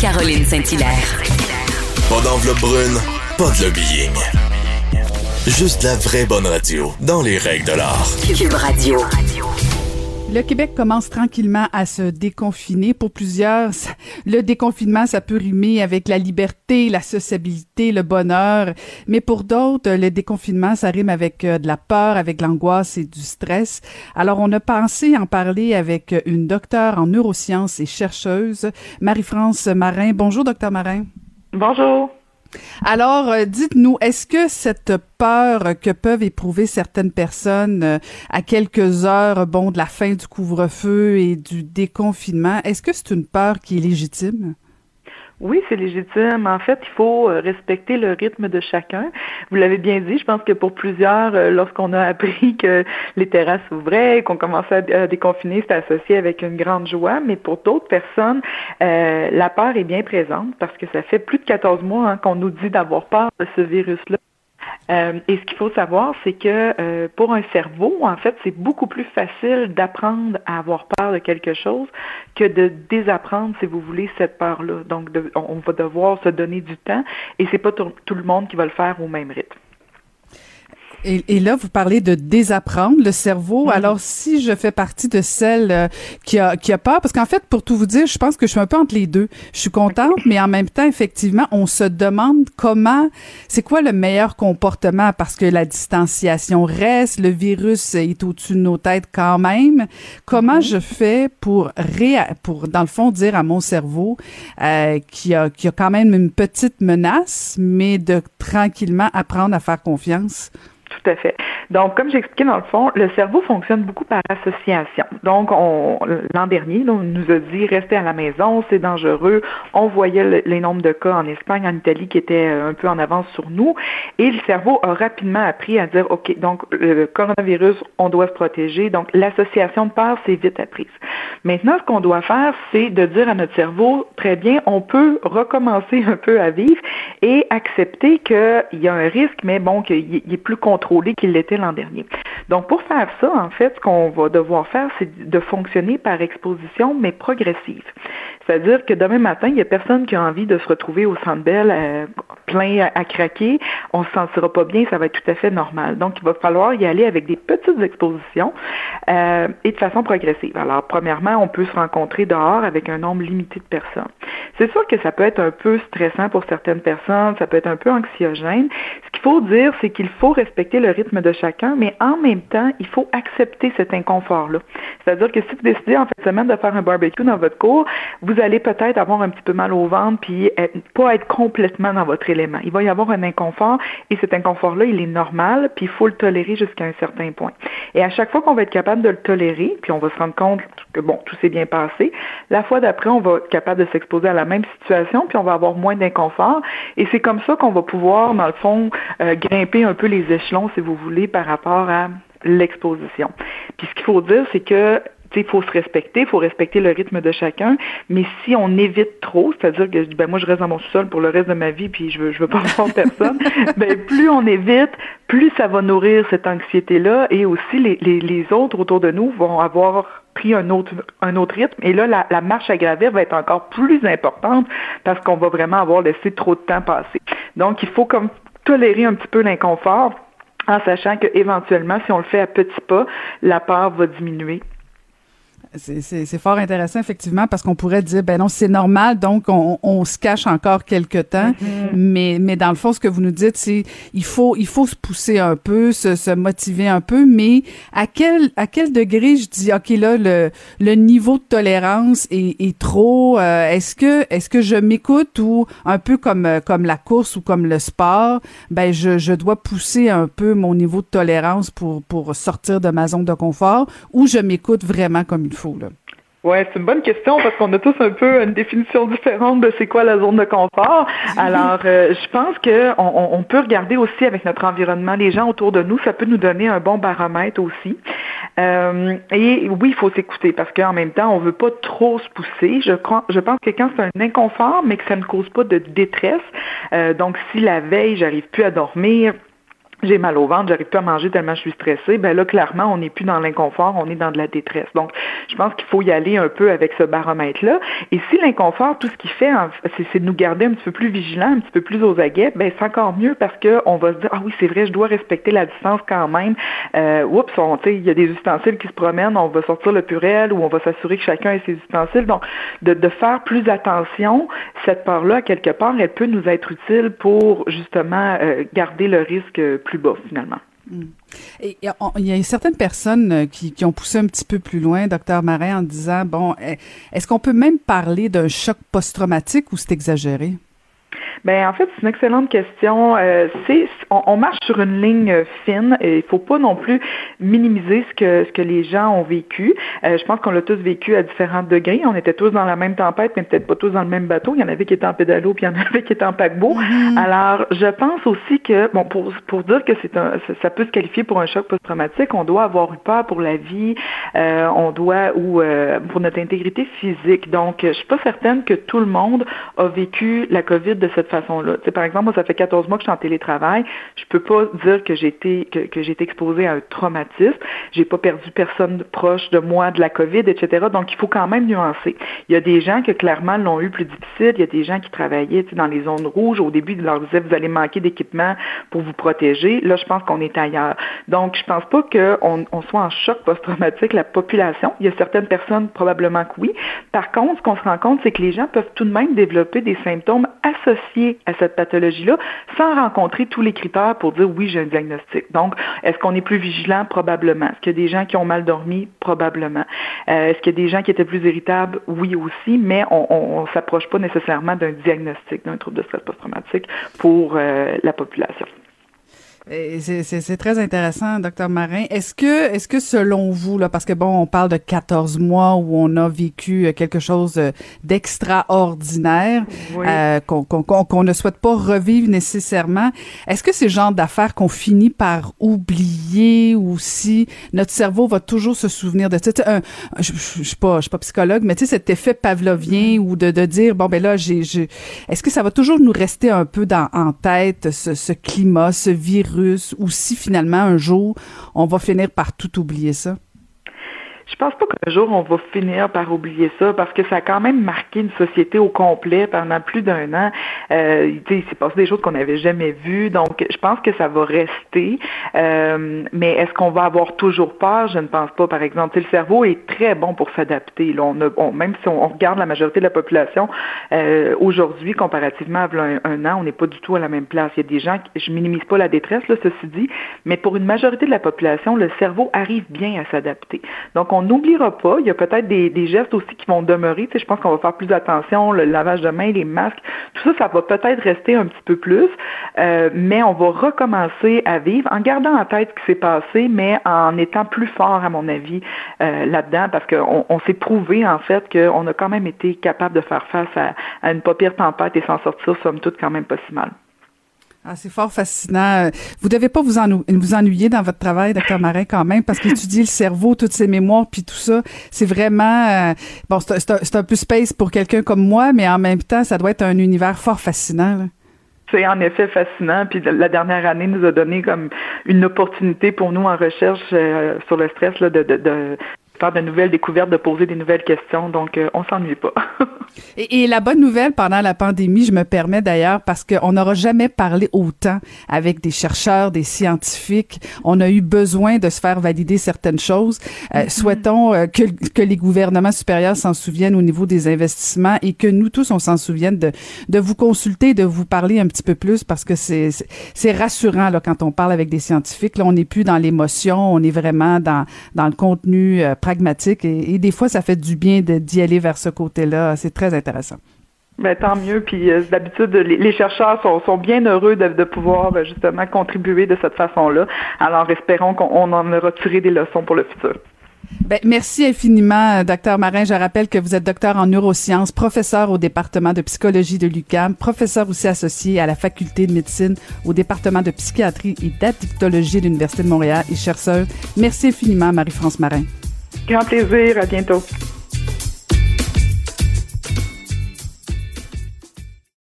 Marie-Caroline Saint-Hilaire. Pas d'enveloppe brune, pas de lobbying. Juste la vraie bonne radio, dans les règles de l'art. Cube Radio. Le Québec commence tranquillement à se déconfiner. Pour plusieurs, le déconfinement, ça peut rimer avec la liberté, la sociabilité, le bonheur. Mais pour d'autres, le déconfinement, ça rime avec euh, de la peur, avec l'angoisse et du stress. Alors, on a pensé en parler avec une docteure en neurosciences et chercheuse, Marie-France Marin. Bonjour, docteur Marin. Bonjour. Alors, euh, dites-nous, est-ce que cette peur que peuvent éprouver certaines personnes euh, à quelques heures, bon, de la fin du couvre-feu et du déconfinement, est-ce que c'est une peur qui est légitime? Oui, c'est légitime. En fait, il faut euh, respecter le rythme de chacun. Vous l'avez bien dit, je pense que pour plusieurs, euh, lorsqu'on a appris que les terrasses ouvraient, qu'on commençait à déconfiner, c'était associé avec une grande joie. Mais pour d'autres personnes, euh, la peur est bien présente parce que ça fait plus de 14 mois hein, qu'on nous dit d'avoir peur de ce virus-là. Euh, et ce qu'il faut savoir, c'est que euh, pour un cerveau, en fait, c'est beaucoup plus facile d'apprendre à avoir peur de quelque chose que de désapprendre, si vous voulez, cette peur-là. Donc, on va devoir se donner du temps et c'est pas tout le monde qui va le faire au même rythme. Et, et, là, vous parlez de désapprendre le cerveau. Mm-hmm. Alors, si je fais partie de celle euh, qui, a, qui a peur, parce qu'en fait, pour tout vous dire, je pense que je suis un peu entre les deux. Je suis contente, mais en même temps, effectivement, on se demande comment, c'est quoi le meilleur comportement, parce que la distanciation reste, le virus est au-dessus de nos têtes quand même. Comment mm-hmm. je fais pour, ré, pour, dans le fond, dire à mon cerveau euh, qu'il y, a, qu'il y a quand même une petite menace, mais de tranquillement apprendre à faire confiance? Tout à fait. Donc, comme j'expliquais dans le fond, le cerveau fonctionne beaucoup par association. Donc, on, l'an dernier, on nous a dit restez à la maison, c'est dangereux. On voyait les nombres de cas en Espagne, en Italie qui étaient euh, un peu en avance sur nous. Et le cerveau a rapidement appris à dire OK, donc le coronavirus, on doit se protéger. Donc, l'association de peur, c'est vite apprise. Maintenant, ce qu'on doit faire, c'est de dire à notre cerveau très bien, on peut recommencer un peu à vivre et accepter qu'il y a un risque, mais bon, qu'il est plus contrôlé qu'il l'était l'an dernier. Donc, pour faire ça, en fait, ce qu'on va devoir faire, c'est de fonctionner par exposition, mais progressive. C'est-à-dire que demain matin, il n'y a personne qui a envie de se retrouver au centre belle euh, plein à, craquer. On se sentira pas bien, ça va être tout à fait normal. Donc, il va falloir y aller avec des petites expositions euh, et de façon progressive. Alors, premièrement, on peut se rencontrer dehors avec un nombre limité de personnes. C'est sûr que ça peut être un peu stressant pour certaines personnes, ça peut être un peu anxiogène. Ce qu'il faut dire, c'est qu'il faut respecter le rythme de chacun, mais en même temps, il faut accepter cet inconfort-là. C'est-à-dire que si vous décidez en fin de semaine de faire un barbecue dans votre cour, vous allez peut-être avoir un petit peu mal au ventre puis pas être complètement dans votre élément. Il va y avoir un inconfort et cet inconfort-là, il est normal, puis il faut le tolérer jusqu'à un certain point. Et à chaque fois qu'on va être capable de le tolérer, puis on va se rendre compte que bon, tout s'est bien passé, la fois d'après, on va être capable de s'exposer à la même situation, puis on va avoir moins d'inconfort. Et c'est comme ça qu'on va pouvoir, dans le fond, euh, grimper un peu les échelons, si vous voulez, par rapport à l'exposition. Puis ce qu'il faut dire, c'est que il faut se respecter, il faut respecter le rythme de chacun, mais si on évite trop, c'est-à-dire que ben moi je reste dans mon sous-sol pour le reste de ma vie puis je veux je veux pas voir personne, ben plus on évite, plus ça va nourrir cette anxiété là et aussi les, les, les autres autour de nous vont avoir pris un autre un autre rythme. Et là la, la marche à gravir va être encore plus importante parce qu'on va vraiment avoir laissé trop de temps passer. Donc il faut comme tolérer un petit peu l'inconfort en sachant que éventuellement si on le fait à petits pas, la peur va diminuer c'est fort intéressant, effectivement, parce qu'on pourrait dire, ben non, c'est normal, donc on, on, se cache encore quelque temps. Mm-hmm. mais, mais dans le fond, ce que vous nous dites, c'est il faut, il faut se pousser un peu, se, se, motiver un peu, mais à quel, à quel degré je dis, OK, là, le, le niveau de tolérance est, est trop, euh, est-ce que, est-ce que je m'écoute ou un peu comme, comme la course ou comme le sport, ben je, je dois pousser un peu mon niveau de tolérance pour, pour sortir de ma zone de confort ou je m'écoute vraiment comme Oui, c'est une bonne question parce qu'on a tous un peu une définition différente de c'est quoi la zone de confort. Alors, euh, je pense que on, peut regarder aussi avec notre environnement, les gens autour de nous, ça peut nous donner un bon baromètre aussi. Euh, et oui, il faut s'écouter parce qu'en même temps, on veut pas trop se pousser. Je crois, je pense que quand c'est un inconfort, mais que ça ne cause pas de détresse, euh, donc si la veille, j'arrive plus à dormir, j'ai mal au ventre, j'arrive plus à manger tellement je suis stressée, ben là, clairement, on n'est plus dans l'inconfort, on est dans de la détresse. Donc, je pense qu'il faut y aller un peu avec ce baromètre-là. Et si l'inconfort, tout ce qu'il fait, c'est de nous garder un petit peu plus vigilants, un petit peu plus aux aguets, ben c'est encore mieux parce que on va se dire, ah oui, c'est vrai, je dois respecter la distance quand même. Euh, oups, il y a des ustensiles qui se promènent, on va sortir le purel ou on va s'assurer que chacun ait ses ustensiles. Donc, de, de faire plus attention, cette part-là, quelque part, elle peut nous être utile pour justement euh, garder le risque plus bas finalement. Hmm. Et il y a certaines personnes euh, qui, ont poussé un petit peu plus loin, docteur Marin, en disant bon, est-ce qu'on peut même parler d'un choc post-traumatique ou c'est exagéré? Ben en fait, c'est une excellente question. Euh, c'est on, marche sur une ligne fine et il faut pas non plus minimiser ce que ce que les gens ont vécu. Euh, je pense qu'on l'a tous vécu à différents degrés. On était tous dans la même tempête, mais peut-être pas tous dans le même bateau. Il y en avait qui étaient en pédalo, puis il y en avait qui étaient en paquebot. Mm-hmm. Alors, je pense aussi que bon pour pour dire que c'est un ça peut se qualifier pour un choc post-traumatique, on doit avoir eu peur pour la vie, euh, on doit ou euh, pour notre intégrité physique. Donc, je suis pas certaine que tout le monde a vécu la COVID de cette façon-là. par exemple, moi, ça fait 14 mois que je suis en télétravail. Je peux pas dire que j'ai été que, que j'ai été exposée à un traumatisme. J'ai pas perdu personne proche de moi de la COVID, etc. Donc, il faut quand même nuancer. Il y a des gens qui clairement l'ont eu plus difficile. Il y a des gens qui travaillaient dans les zones rouges. Au début, ils leur disaient vous allez manquer d'équipement pour vous protéger. Là, je pense qu'on est ailleurs. Donc, je pense pas qu'on on soit en choc post-traumatique, la population. Il y a certaines personnes, probablement que oui. Par contre, ce qu'on se rend compte, c'est que les gens peuvent tout de même développer des symptômes associés à cette pathologie-là sans rencontrer tous les critères pour dire oui, j'ai un diagnostic. Donc, est-ce qu'on est plus vigilant? Probablement. Est-ce qu'il y a des gens qui ont mal dormi? Probablement. Euh, est-ce qu'il y a des gens qui étaient plus irritables? Oui aussi, mais on ne s'approche pas nécessairement d'un diagnostic d'un trouble de stress post-traumatique pour euh, la population. C'est très intéressant, docteur Marin. Est-ce que, est-ce que selon vous, là, parce que bon, on parle de 14 mois où on a vécu euh, quelque chose euh, d'extraordinaire, euh, qu'on ne souhaite pas revivre nécessairement, est-ce que c'est le genre d'affaires qu'on finit par oublier ou si notre cerveau va toujours se souvenir de ça? Un, je, je, suis pas, je suis pas psychologue, mais tu sais, cet effet pavlovien ou de, de dire, bon, ben là, j'ai, est-ce que ça va toujours nous rester un peu dans, en tête, ce, ce climat, ce virus? Ou si finalement un jour on va finir par tout oublier ça? Je pense pas qu'un jour on va finir par oublier ça parce que ça a quand même marqué une société au complet pendant plus d'un an. Euh, il s'est passé des choses qu'on n'avait jamais vues, donc je pense que ça va rester. Euh, mais est-ce qu'on va avoir toujours peur? Je ne pense pas. Par exemple, le cerveau est très bon pour s'adapter. On, même si on, regarde la majorité de la population euh, aujourd'hui comparativement à un, an, on n'est pas du tout à la même place. Il y a des gens, je minimise pas la détresse là, ceci dit, mais pour une majorité de la population, le cerveau arrive bien à s'adapter. Donc on n'oubliera pas. Il y a peut-être des, gestes aussi qui vont demeurer. Tu sais, je pense qu'on va faire plus attention, le lavage de mains, les masques, tout ça, ça va peut-être rester un petit peu plus, euh, mais on va recommencer à vivre en gardant en tête ce qui s'est passé, mais en étant plus fort, à mon avis, euh, là-dedans, parce qu'on on, s'est prouvé, en fait, qu'on a quand même été capable de faire face à, à une pas pire tempête et s'en sortir, somme toute, quand même pas si mal. Ah, c'est fort fascinant. Vous devez pas vous, vous ennuyer dans votre travail, docteur Marin, quand même, parce qu'étudier le cerveau, toutes ses mémoires, puis tout ça, c'est vraiment... Euh, bon, c'est un, peu space pour quelqu'un comme moi, mais en même temps, ça doit être un univers fort fascinant. C'est en effet fascinant. Puis la dernière année nous a donné comme une opportunité pour nous en recherche euh, sur le stress là, de, de, faire de nouvelles découvertes, de poser des nouvelles questions. Donc, euh, on s'ennuie pas. et, et, la bonne nouvelle pendant la pandémie, je me permets d'ailleurs, parce qu'on n'aura jamais parlé autant avec des chercheurs, des scientifiques. On a eu besoin de se faire valider certaines choses. Euh, mm-hmm. Souhaitons euh, que, que les gouvernements supérieurs s'en souviennent au niveau des investissements et que nous tous, on s'en souvienne de, de vous consulter, de vous parler un petit peu plus parce que c'est c'est rassurant là, quand on parle avec des scientifiques. Là, on n'est plus dans l'émotion, on est vraiment dans, dans le contenu euh, pragmatique et, des fois, ça fait du bien d'y aller vers ce côté-là. C'est très intéressant. Ben, tant mieux. Puis euh, d'habitude, les, chercheurs sont, sont, bien heureux de, de pouvoir euh, justement contribuer de cette façon-là. Alors espérons qu'on en aura tiré des leçons pour le futur. Ben, merci infiniment, docteur Marin. Je rappelle que vous êtes docteur en neurosciences, professeur au département de psychologie de l'UQAM, professeur aussi associé à la faculté de médecine au département de psychiatrie et d'addictologie de l'Université de Montréal et chercheur. Merci infiniment, Marie-France Marin. Grand plaisir. À bientôt.